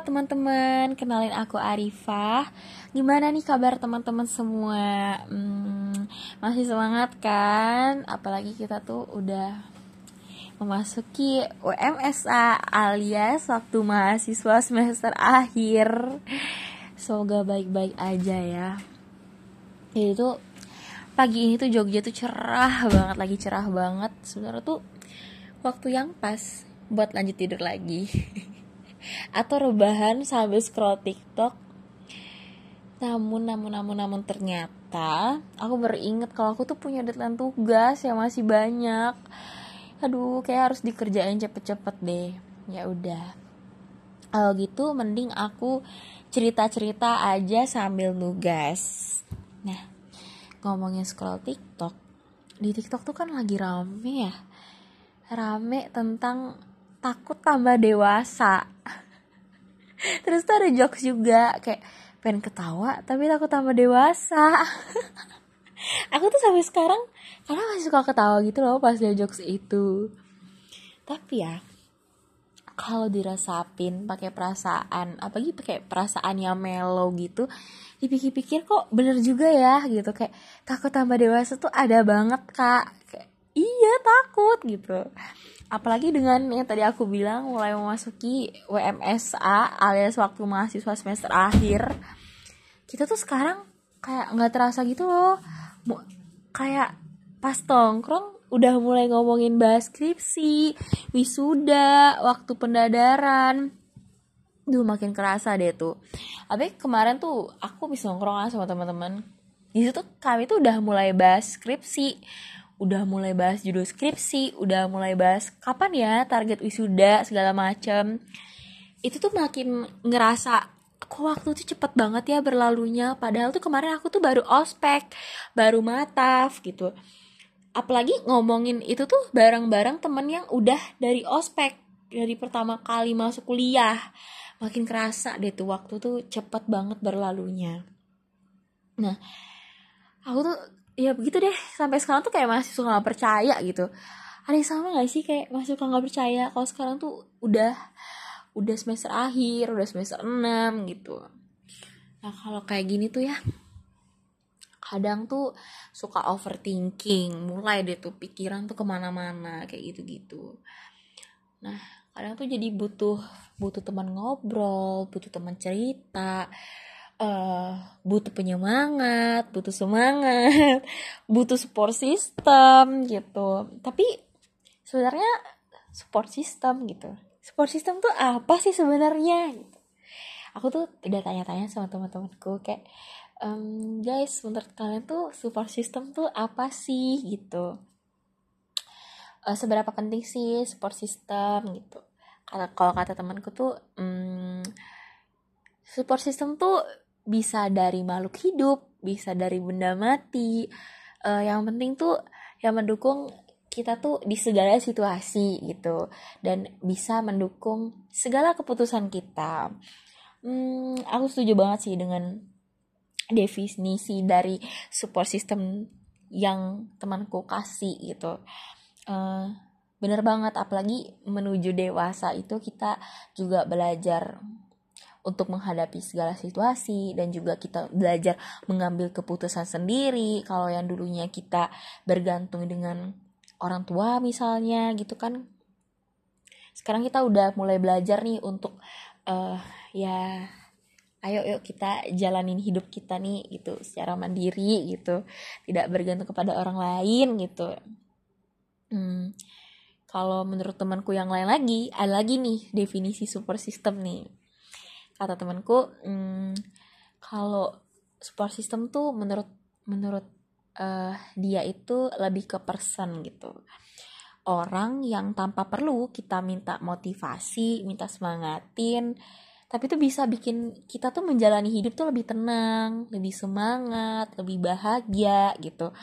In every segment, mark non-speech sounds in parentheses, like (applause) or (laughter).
Teman-teman, kenalin aku Arifah. Gimana nih kabar teman-teman semua? Hmm, masih semangat kan? Apalagi kita tuh udah memasuki UMSA alias waktu mahasiswa semester akhir. Semoga baik-baik aja ya. Jadi tuh pagi ini tuh Jogja tuh cerah banget, lagi cerah banget. Sebenarnya tuh waktu yang pas buat lanjut tidur lagi. (laughs) atau rebahan sambil scroll TikTok. Namun, namun, namun, namun ternyata aku beringat kalau aku tuh punya deadline tugas yang masih banyak. Aduh, kayak harus dikerjain cepet-cepet deh. Ya udah. Kalau gitu, mending aku cerita-cerita aja sambil nugas. Nah, ngomongin scroll TikTok, di TikTok tuh kan lagi rame ya. Rame tentang takut tambah dewasa. Terus tuh ada jokes juga kayak pengen ketawa tapi takut tambah dewasa. Aku tuh sampai sekarang karena masih suka ketawa gitu loh pas lihat jokes itu. Tapi ya kalau dirasapin pakai perasaan apalagi pakai perasaan yang mellow gitu dipikir-pikir kok bener juga ya gitu. Kayak takut tambah dewasa tuh ada banget kak. Kayak iya takut gitu apalagi dengan yang tadi aku bilang mulai memasuki WMSA alias waktu mahasiswa semester akhir. Kita tuh sekarang kayak nggak terasa gitu loh. Kayak pas tongkrong udah mulai ngomongin bahas skripsi wisuda waktu pendadaran. Duh makin kerasa deh tuh. Tapi kemarin tuh aku bisa nongkrong sama teman-teman. Di situ kami tuh udah mulai bahas skripsi udah mulai bahas judul skripsi, udah mulai bahas kapan ya target wisuda segala macam. Itu tuh makin ngerasa kok waktu tuh cepet banget ya berlalunya. Padahal tuh kemarin aku tuh baru ospek baru mataf gitu. Apalagi ngomongin itu tuh bareng-bareng temen yang udah dari ospek dari pertama kali masuk kuliah. Makin kerasa deh tuh waktu tuh cepet banget berlalunya. Nah aku tuh ya begitu deh. Sampai sekarang tuh kayak masih suka nggak percaya gitu. Ada yang sama gak sih kayak masih suka nggak percaya kalau sekarang tuh udah udah semester akhir udah semester 6 gitu. Nah kalau kayak gini tuh ya kadang tuh suka overthinking. Mulai deh tuh pikiran tuh ke mana-mana kayak gitu-gitu. Nah kadang tuh jadi butuh butuh teman ngobrol butuh teman cerita uh, butuh penyemangat, butuh semangat, (laughs) butuh support system gitu. Tapi sebenarnya support system gitu. Support system tuh apa sih sebenarnya? Gitu. Aku tuh udah tanya-tanya sama teman-temanku kayak um, guys menurut kalian tuh support system tuh apa sih gitu. Uh, seberapa penting sih support system gitu. Kalau kata temanku tuh um, support system tuh bisa dari makhluk hidup bisa dari benda mati. Uh, yang penting tuh yang mendukung kita tuh di segala situasi gitu. Dan bisa mendukung segala keputusan kita. Hmm, aku setuju banget sih dengan definisi dari support system yang temanku kasih gitu. Uh, bener banget apalagi menuju dewasa itu kita juga belajar untuk menghadapi segala situasi dan juga kita belajar mengambil keputusan sendiri. Kalau yang dulunya kita bergantung dengan orang tua misalnya gitu kan sekarang kita udah mulai belajar nih untuk uh, ya ayo yuk kita jalanin hidup kita nih gitu secara mandiri gitu tidak bergantung kepada orang lain gitu. Hmm, kalau menurut temanku yang lain lagi ada lagi nih definisi super system nih kata temanku hmm, kalau support system tuh menurut menurut uh, dia itu lebih ke person gitu. Orang yang tanpa perlu kita minta motivasi minta semangatin tapi itu bisa bikin kita tuh menjalani hidup tuh lebih tenang lebih semangat lebih bahagia gitu.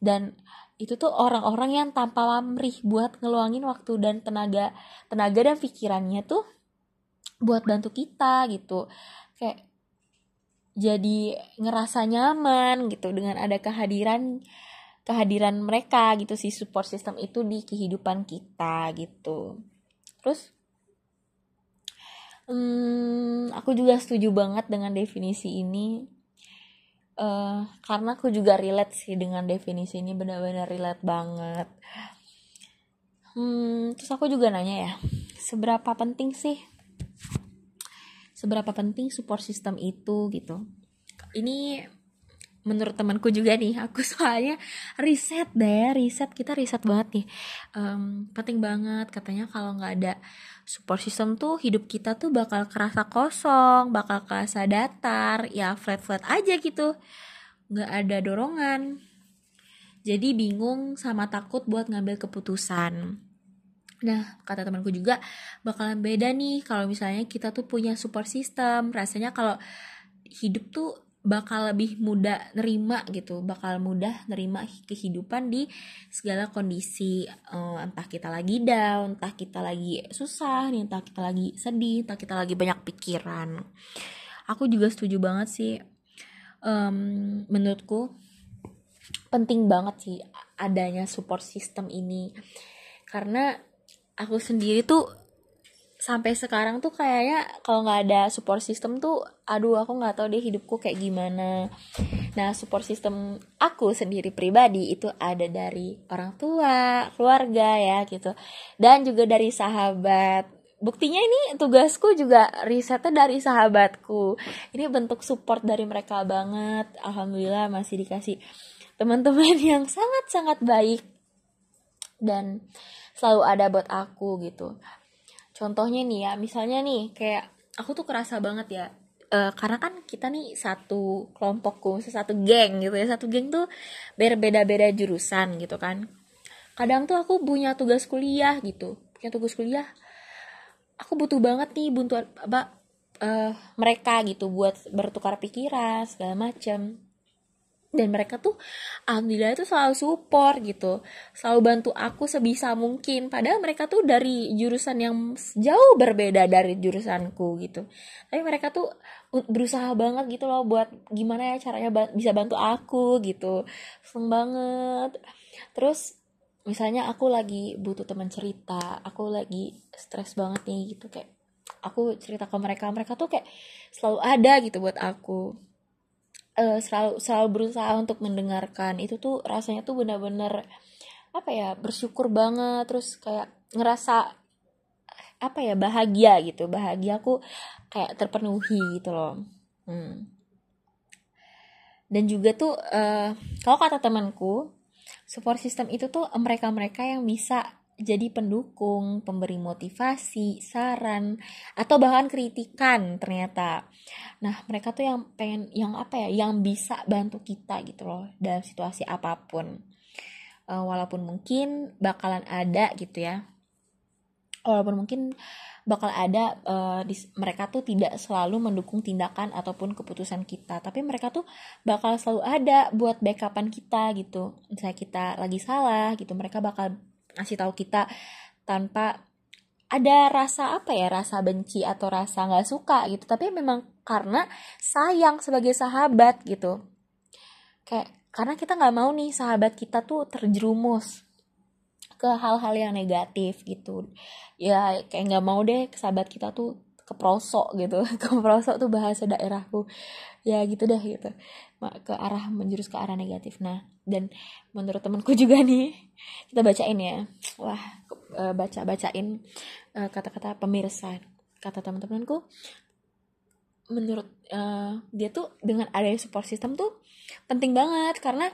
Dan itu tuh orang-orang yang tanpa pamrih buat ngeluangin waktu dan tenaga tenaga dan pikirannya tuh buat bantu kita gitu. Kayak jadi ngerasa nyaman gitu dengan ada kehadiran kehadiran mereka gitu si support system itu di kehidupan kita gitu. Terus hmm, aku juga setuju banget dengan definisi ini. Uh, karena aku juga relate sih dengan definisi ini benar-benar relate banget. Hmm, terus aku juga nanya ya seberapa penting sih seberapa penting support system itu gitu. Ini menurut temanku juga nih (laughs) aku soalnya riset deh riset kita riset banget nih. Um, penting banget katanya kalau nggak ada support system tuh hidup kita tuh bakal kerasa kosong bakal kerasa datar ya flat flat aja gitu. Nggak ada dorongan. Jadi bingung sama takut buat ngambil keputusan Nah, kata temanku juga bakalan beda nih kalau misalnya kita tuh punya support system. Rasanya kalau hidup tuh bakal lebih mudah nerima gitu bakal mudah nerima kehidupan di segala kondisi. Uh, entah kita lagi down entah kita lagi susah entah kita lagi sedih entah kita lagi banyak pikiran. Aku juga setuju banget sih. Um, menurutku penting banget sih adanya support system ini. Karena aku sendiri tuh sampai sekarang tuh kayaknya kalau nggak ada support system tuh aduh aku nggak tahu deh hidupku kayak gimana. Nah support system aku sendiri pribadi itu ada dari orang tua keluarga ya gitu. Dan juga dari sahabat. Buktinya ini tugasku juga risetnya dari sahabatku. Ini bentuk support dari mereka banget. Alhamdulillah masih dikasih teman-teman (laughs) yang sangat-sangat baik. Dan selalu ada buat aku gitu. Contohnya nih ya misalnya nih kayak aku tuh kerasa banget ya uh, karena kan kita nih satu kelompokku satu geng gitu ya. Satu geng tuh berbeda-beda jurusan gitu kan. Kadang tuh aku punya tugas kuliah gitu punya tugas kuliah. Aku butuh banget nih bantuan apa uh, mereka gitu buat bertukar pikiran segala macam dan mereka tuh alhamdulillah itu selalu support gitu. Selalu bantu aku sebisa mungkin. Padahal mereka tuh dari jurusan yang jauh berbeda dari jurusanku gitu. Tapi mereka tuh berusaha banget gitu loh buat gimana ya caranya bisa bantu aku gitu. Seneng banget. Terus misalnya aku lagi butuh teman cerita aku lagi stres banget nih gitu. Kayak aku cerita ke mereka mereka tuh kayak selalu ada gitu buat aku uh, selalu selalu berusaha untuk mendengarkan. Itu tuh rasanya tuh benar-benar apa ya bersyukur banget. Terus kayak ngerasa apa ya bahagia gitu. Bahagia aku kayak terpenuhi gitu loh. Hmm. dan juga tuh uh, kalau kata temanku support system itu tuh mereka-mereka yang bisa jadi pendukung, pemberi motivasi, saran, atau bahkan kritikan ternyata. Nah, mereka tuh yang pengen yang apa ya, yang bisa bantu kita gitu loh dalam situasi apa pun. Uh, walaupun mungkin bakalan ada gitu ya. Walaupun mungkin bakal ada uh, di, mereka tuh tidak selalu mendukung tindakan ataupun keputusan kita, tapi mereka tuh bakal selalu ada buat backupan kita gitu. Misalnya kita lagi salah gitu, mereka bakal ngasih tahu kita tanpa ada rasa apa ya rasa benci atau rasa nggak suka gitu. Tapi memang karena sayang sebagai sahabat gitu. Kayak karena kita nggak mau nih sahabat kita tuh terjerumus ke hal-hal yang negatif gitu. Ya kayak nggak mau deh sahabat kita tuh keprosok gitu. (laughs) Keprosok tuh bahasa daerahku. Ya gitu deh gitu. Ke arah menjurus ke arah negatif. Nah dan menurut temanku juga (laughs) nih kita bacain ya. Wah e, baca bacain e, kata-kata pemirsa. Kata teman-temanku menurut uh, dia tuh dengan adanya support system tuh penting banget. Karena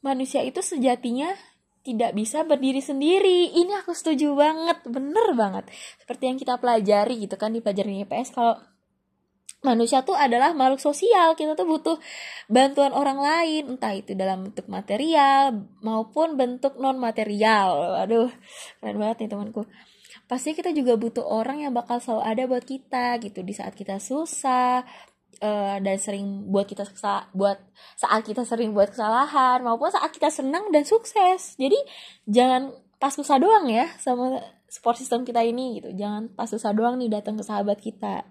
manusia itu sejatinya tidak bisa berdiri sendiri. Ini aku setuju banget, bener banget. Seperti yang kita pelajari gitu kan di pelajaran IPS kalau manusia tuh adalah makhluk sosial kita tuh butuh bantuan orang lain entah itu dalam bentuk material maupun bentuk non material aduh keren banget nih temanku pasti kita juga butuh orang yang bakal selalu ada buat kita gitu di saat kita susah uh, dan sering buat kita buat saat kita sering buat kesalahan maupun saat kita senang dan sukses. Jadi jangan pas susah doang ya sama support system kita ini gitu. Jangan pas susah doang nih datang ke sahabat kita.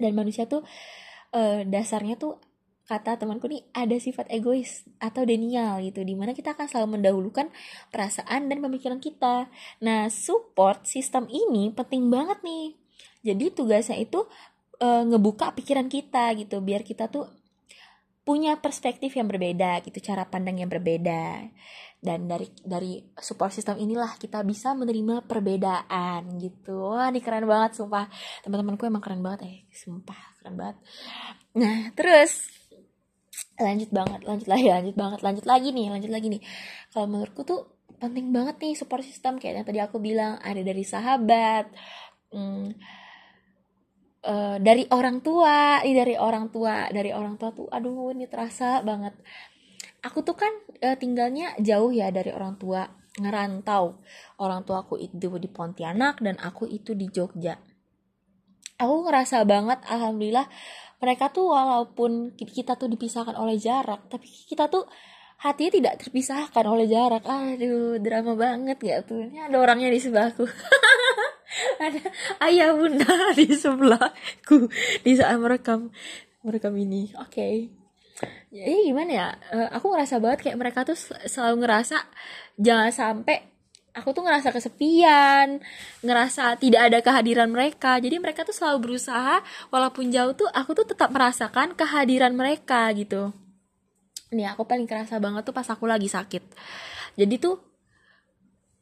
Dan manusia tuh uh, dasarnya tuh kata temanku nih ada sifat egois atau denial gitu di mana kita akan selalu mendahulukan perasaan dan pemikiran kita. Nah support sistem ini penting banget nih. Jadi tugasnya itu uh, ngebuka pikiran kita gitu biar kita tuh punya perspektif yang berbeda gitu cara pandang yang berbeda. Dan dari dari support system inilah kita bisa menerima perbedaan gitu. Wah ini keren banget sumpah. Teman-temanku emang keren banget eh sumpah keren banget. Nah terus lanjut banget lanjut lagi lanjut banget lanjut lagi nih lanjut lagi nih. Kalau menurutku tuh penting banget nih support system kayak yang tadi aku bilang ada dari sahabat hmm, uh, dari orang tua ini dari orang tua dari orang tua tuh aduh ini terasa banget. Aku tuh kan uh, tinggalnya jauh ya dari orang tua ngerantau. Orang tua aku itu di Pontianak dan aku itu di Jogja. Aku ngerasa banget alhamdulillah mereka tuh walaupun kita tuh dipisahkan oleh jarak tapi kita tuh hatinya tidak terpisahkan oleh jarak. Aduh drama banget gak tuh. Ini ada orangnya di sebelahku (laughs) ada ayah bunda (laughs) di sebelahku di saat merekam merekam ini oke okay. jadi gimana ya uh, aku ngerasa banget kayak mereka tuh selalu ngerasa jangan sampai aku tuh ngerasa kesepian, ngerasa tidak ada kehadiran mereka. Jadi mereka tuh selalu berusaha walaupun jauh tuh aku tuh tetap merasakan kehadiran mereka gitu. Nih aku paling kerasa banget tuh pas aku lagi sakit. Jadi tuh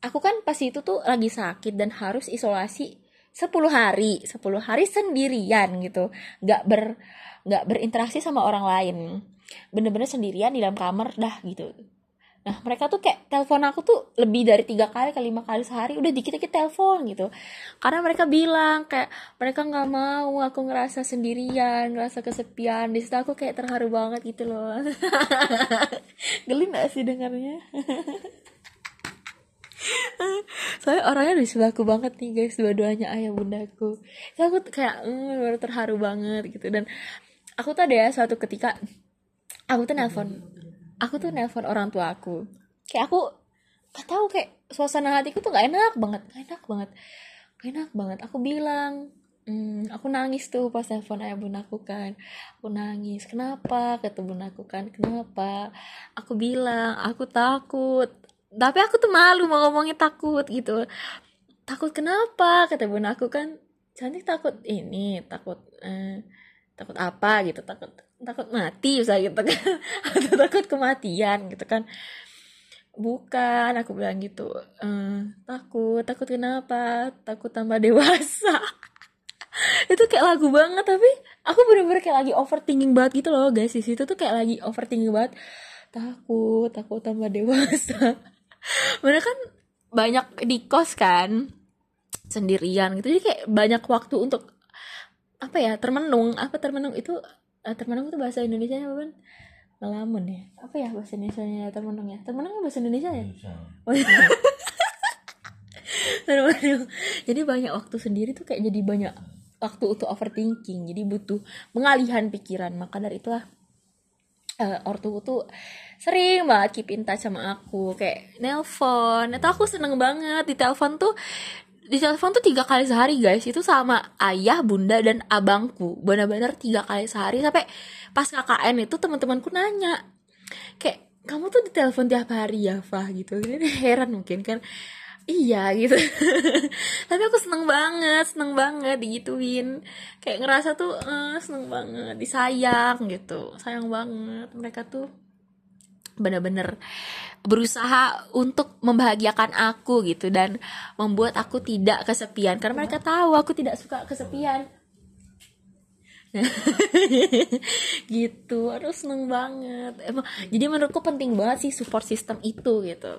aku kan pas itu tuh lagi sakit dan harus isolasi 10 hari, 10 hari sendirian gitu. Gak ber gak berinteraksi sama orang lain. Bener-bener sendirian di dalam kamar dah gitu Nah mereka tuh kayak telepon aku tuh lebih dari tiga kali ke lima kali sehari udah dikit-dikit telepon gitu. Karena mereka bilang kayak mereka nggak mau aku ngerasa sendirian, ngerasa kesepian. Di situ aku kayak terharu banget gitu loh. (laughs) Geli gak sih dengarnya? (laughs) (laughs) Soalnya orangnya di sebelahku banget nih guys. Dua-duanya ayah bundaku ya Aku. Kayak mm, baru terharu banget gitu. Dan aku tuh ada ya suatu ketika Aku tuh nelpon. Aku tuh nelpon orang tua aku. Kayak aku gak tahu kayak suasana hatiku tuh gak enak banget gak enak banget gak enak banget. Aku bilang hmm, aku nangis tuh pas telepon ayah bunda aku kan. Aku nangis kenapa kata bunda aku kan? Kenapa? Aku bilang aku takut tapi aku tuh malu mau ngomongin takut gitu. Takut kenapa? Kata bunda aku kan cantik takut ini takut eh, takut apa? gitu. Takut takut mati saya gitu kan. (laughs) Atau takut kematian gitu kan. Bukan aku bilang gitu. Ehm, takut takut kenapa? Takut tambah dewasa. (laughs) Itu kayak lagu banget tapi aku bener-bener kayak lagi overthinking banget gitu loh guys. Di situ tuh kayak lagi overthinking banget. Takut takut tambah dewasa (laughs) bener kan banyak di kos kan sendirian gitu. Jadi kayak banyak waktu untuk apa ya termenung. Apa termenung itu uh, termenung itu bahasa Indonesia apa kan ngelamun ya? Apa ya bahasa Indonesia nya termenung ya? Termenung bahasa Indonesia ya? Oh, (laughs) termenung. Jadi banyak waktu sendiri tuh kayak jadi banyak waktu untuk overthinking. Jadi butuh pengalihan pikiran. Maka dari itulah uh, ortu tuh sering banget keep in touch sama aku kayak nelpon. Atau aku seneng banget di telepon tuh di telepon tuh tiga kali sehari guys. Itu sama ayah bunda dan abangku. Benar-benar tiga kali sehari sampai pas KKN itu teman-temanku nanya kayak kamu tuh di telepon tiap hari ya Fah? Gitu. Ini heran mungkin kan iya gitu. (laughs) Tapi aku seneng banget seneng banget digituin. Kayak ngerasa tuh uh, seneng banget disayang gitu. Sayang banget mereka tuh bener-bener berusaha untuk membahagiakan aku gitu dan membuat aku tidak kesepian. Karena mereka tahu aku tidak suka kesepian. (laughs) Gitu aduh seneng banget. Emang jadi menurutku penting banget sih support system itu gitu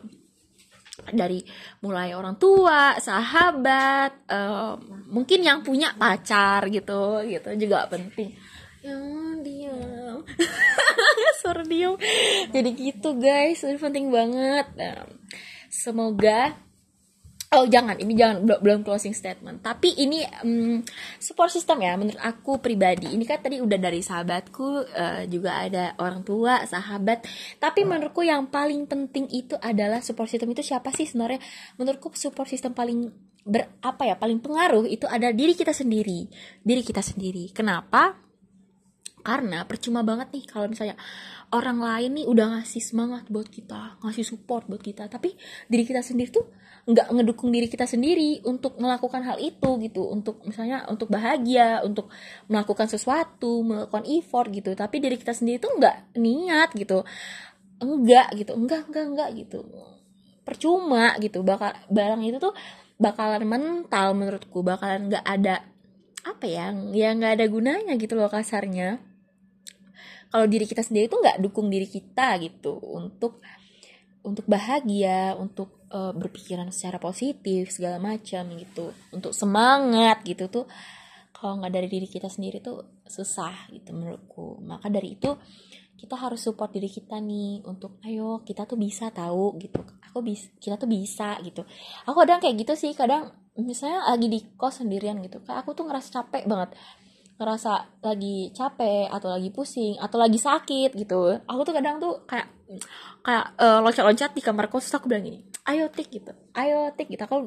dari mulai orang tua sahabat uh, mungkin yang punya pacar gitu gitu juga penting. Yang diam. (laughs) Suara diam. Jadi gitu guys ini penting banget. Semoga Oh jangan, ini jangan belum, closing statement. Tapi ini um, support system ya, menurut aku pribadi. Ini kan tadi udah dari sahabatku, uh, juga ada orang tua, sahabat. Tapi menurutku yang paling penting itu adalah support system itu siapa sih sebenarnya? Menurutku support system paling ber apa ya, paling pengaruh itu ada diri kita sendiri, diri kita sendiri. Kenapa? Karena percuma banget nih kalau misalnya orang lain nih udah ngasih semangat buat kita ngasih support buat kita. Tapi diri kita sendiri tuh nggak ngedukung diri kita sendiri untuk melakukan hal itu gitu. Untuk misalnya untuk bahagia untuk melakukan sesuatu melakukan effort gitu. Tapi diri kita sendiri tuh nggak niat gitu. Enggak gitu. Enggak enggak enggak gitu. Percuma gitu. Bakal barang itu tuh bakalan mental menurutku. Bakalan nggak ada apa ya ya nggak ada gunanya gitu loh kasarnya kalau diri kita sendiri tuh nggak dukung diri kita gitu untuk untuk bahagia untuk uh, berpikiran secara positif segala macam gitu. Untuk semangat gitu tuh kalau nggak dari diri kita sendiri tuh susah gitu menurutku. Maka dari itu kita harus support diri kita nih untuk ayo kita tuh bisa tahu gitu. Aku bisa kita tuh bisa gitu. Aku kadang kayak gitu sih kadang misalnya lagi di kos sendirian gitu kayak aku tuh ngerasa capek banget ngerasa lagi capek atau lagi pusing atau lagi sakit gitu. Aku tuh kadang tuh kayak kayak uh, loncat-loncat di kamar kos aku bilang gini ayo tik gitu. Ayo tik gitu. Aku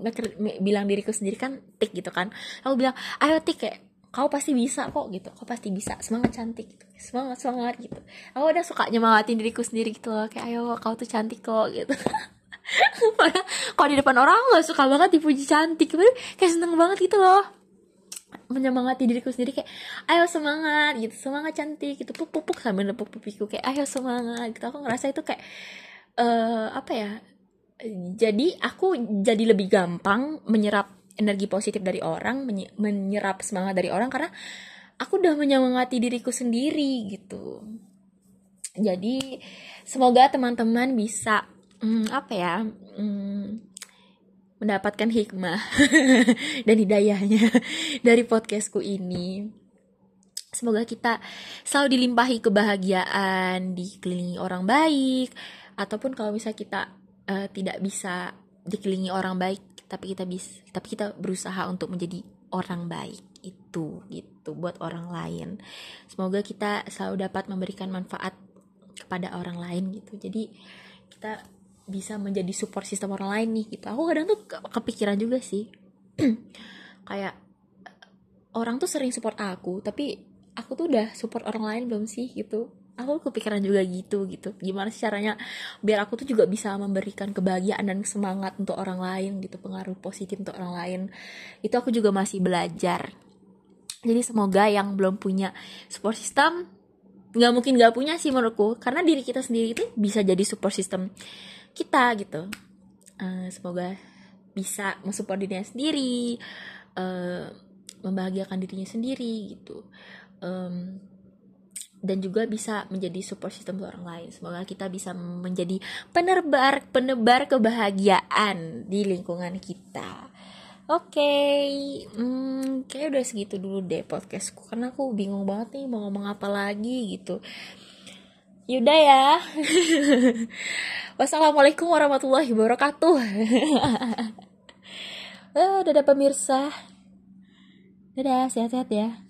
bilang diriku sendiri kan tik gitu kan. Aku bilang ayo tik kayak kau pasti bisa kok gitu. Kau pasti bisa. Semangat cantik gitu. Semangat semangat gitu. Aku udah suka nyemangatin diriku sendiri gitu loh kayak ayo kau tuh cantik kok gitu. (laughs) Kalau di depan orang gak suka banget dipuji cantik. Kayak seneng banget gitu loh menyemangati diriku sendiri kayak ayo semangat gitu semangat cantik gitu pupuk pupuk sambil nepuk pupiku kayak ayo semangat gitu. Aku ngerasa itu kayak uh, apa ya jadi aku jadi lebih gampang menyerap energi positif dari orang menyerap semangat dari orang karena aku udah menyemangati diriku sendiri gitu. Jadi semoga teman-teman bisa hmm, apa ya hmm, mendapatkan hikmah (laughs) dan hidayahnya (laughs) dari podcastku ini. Semoga kita selalu dilimpahi kebahagiaan, dikelilingi orang baik, ataupun kalau misalnya kita uh, tidak bisa dikelilingi orang baik, tapi kita bisa, tapi kita berusaha untuk menjadi orang baik itu gitu buat orang lain. Semoga kita selalu dapat memberikan manfaat kepada orang lain gitu. Jadi kita bisa menjadi support sistem orang lain nih gitu. Aku kadang tuh kepikiran juga sih. (clears throat) Kayak orang tuh sering support aku tapi aku tuh udah support orang lain belum sih gitu. Aku kepikiran juga gitu gitu. Gimana sih caranya biar aku tuh juga bisa memberikan kebahagiaan dan semangat untuk orang lain gitu. Pengaruh positif untuk orang lain. Itu aku juga masih belajar. Jadi semoga yang belum punya support system nggak mungkin nggak punya sih menurutku. Karena diri kita sendiri itu bisa jadi support system kita gitu uh, semoga bisa mensupport dirinya sendiri uh, membahagiakan dirinya sendiri gitu um, dan juga bisa menjadi support system untuk orang lain. Semoga kita bisa menjadi penebar penebar kebahagiaan di lingkungan kita. Oke, okay. hmm, kayak udah segitu dulu deh podcastku karena aku bingung banget nih mau ngomong apa lagi gitu. Yaudah ya. (laughs) Wassalamualaikum warahmatullahi wabarakatuh. (laughs) eh, dadah pemirsa. Dadah, sehat-sehat ya.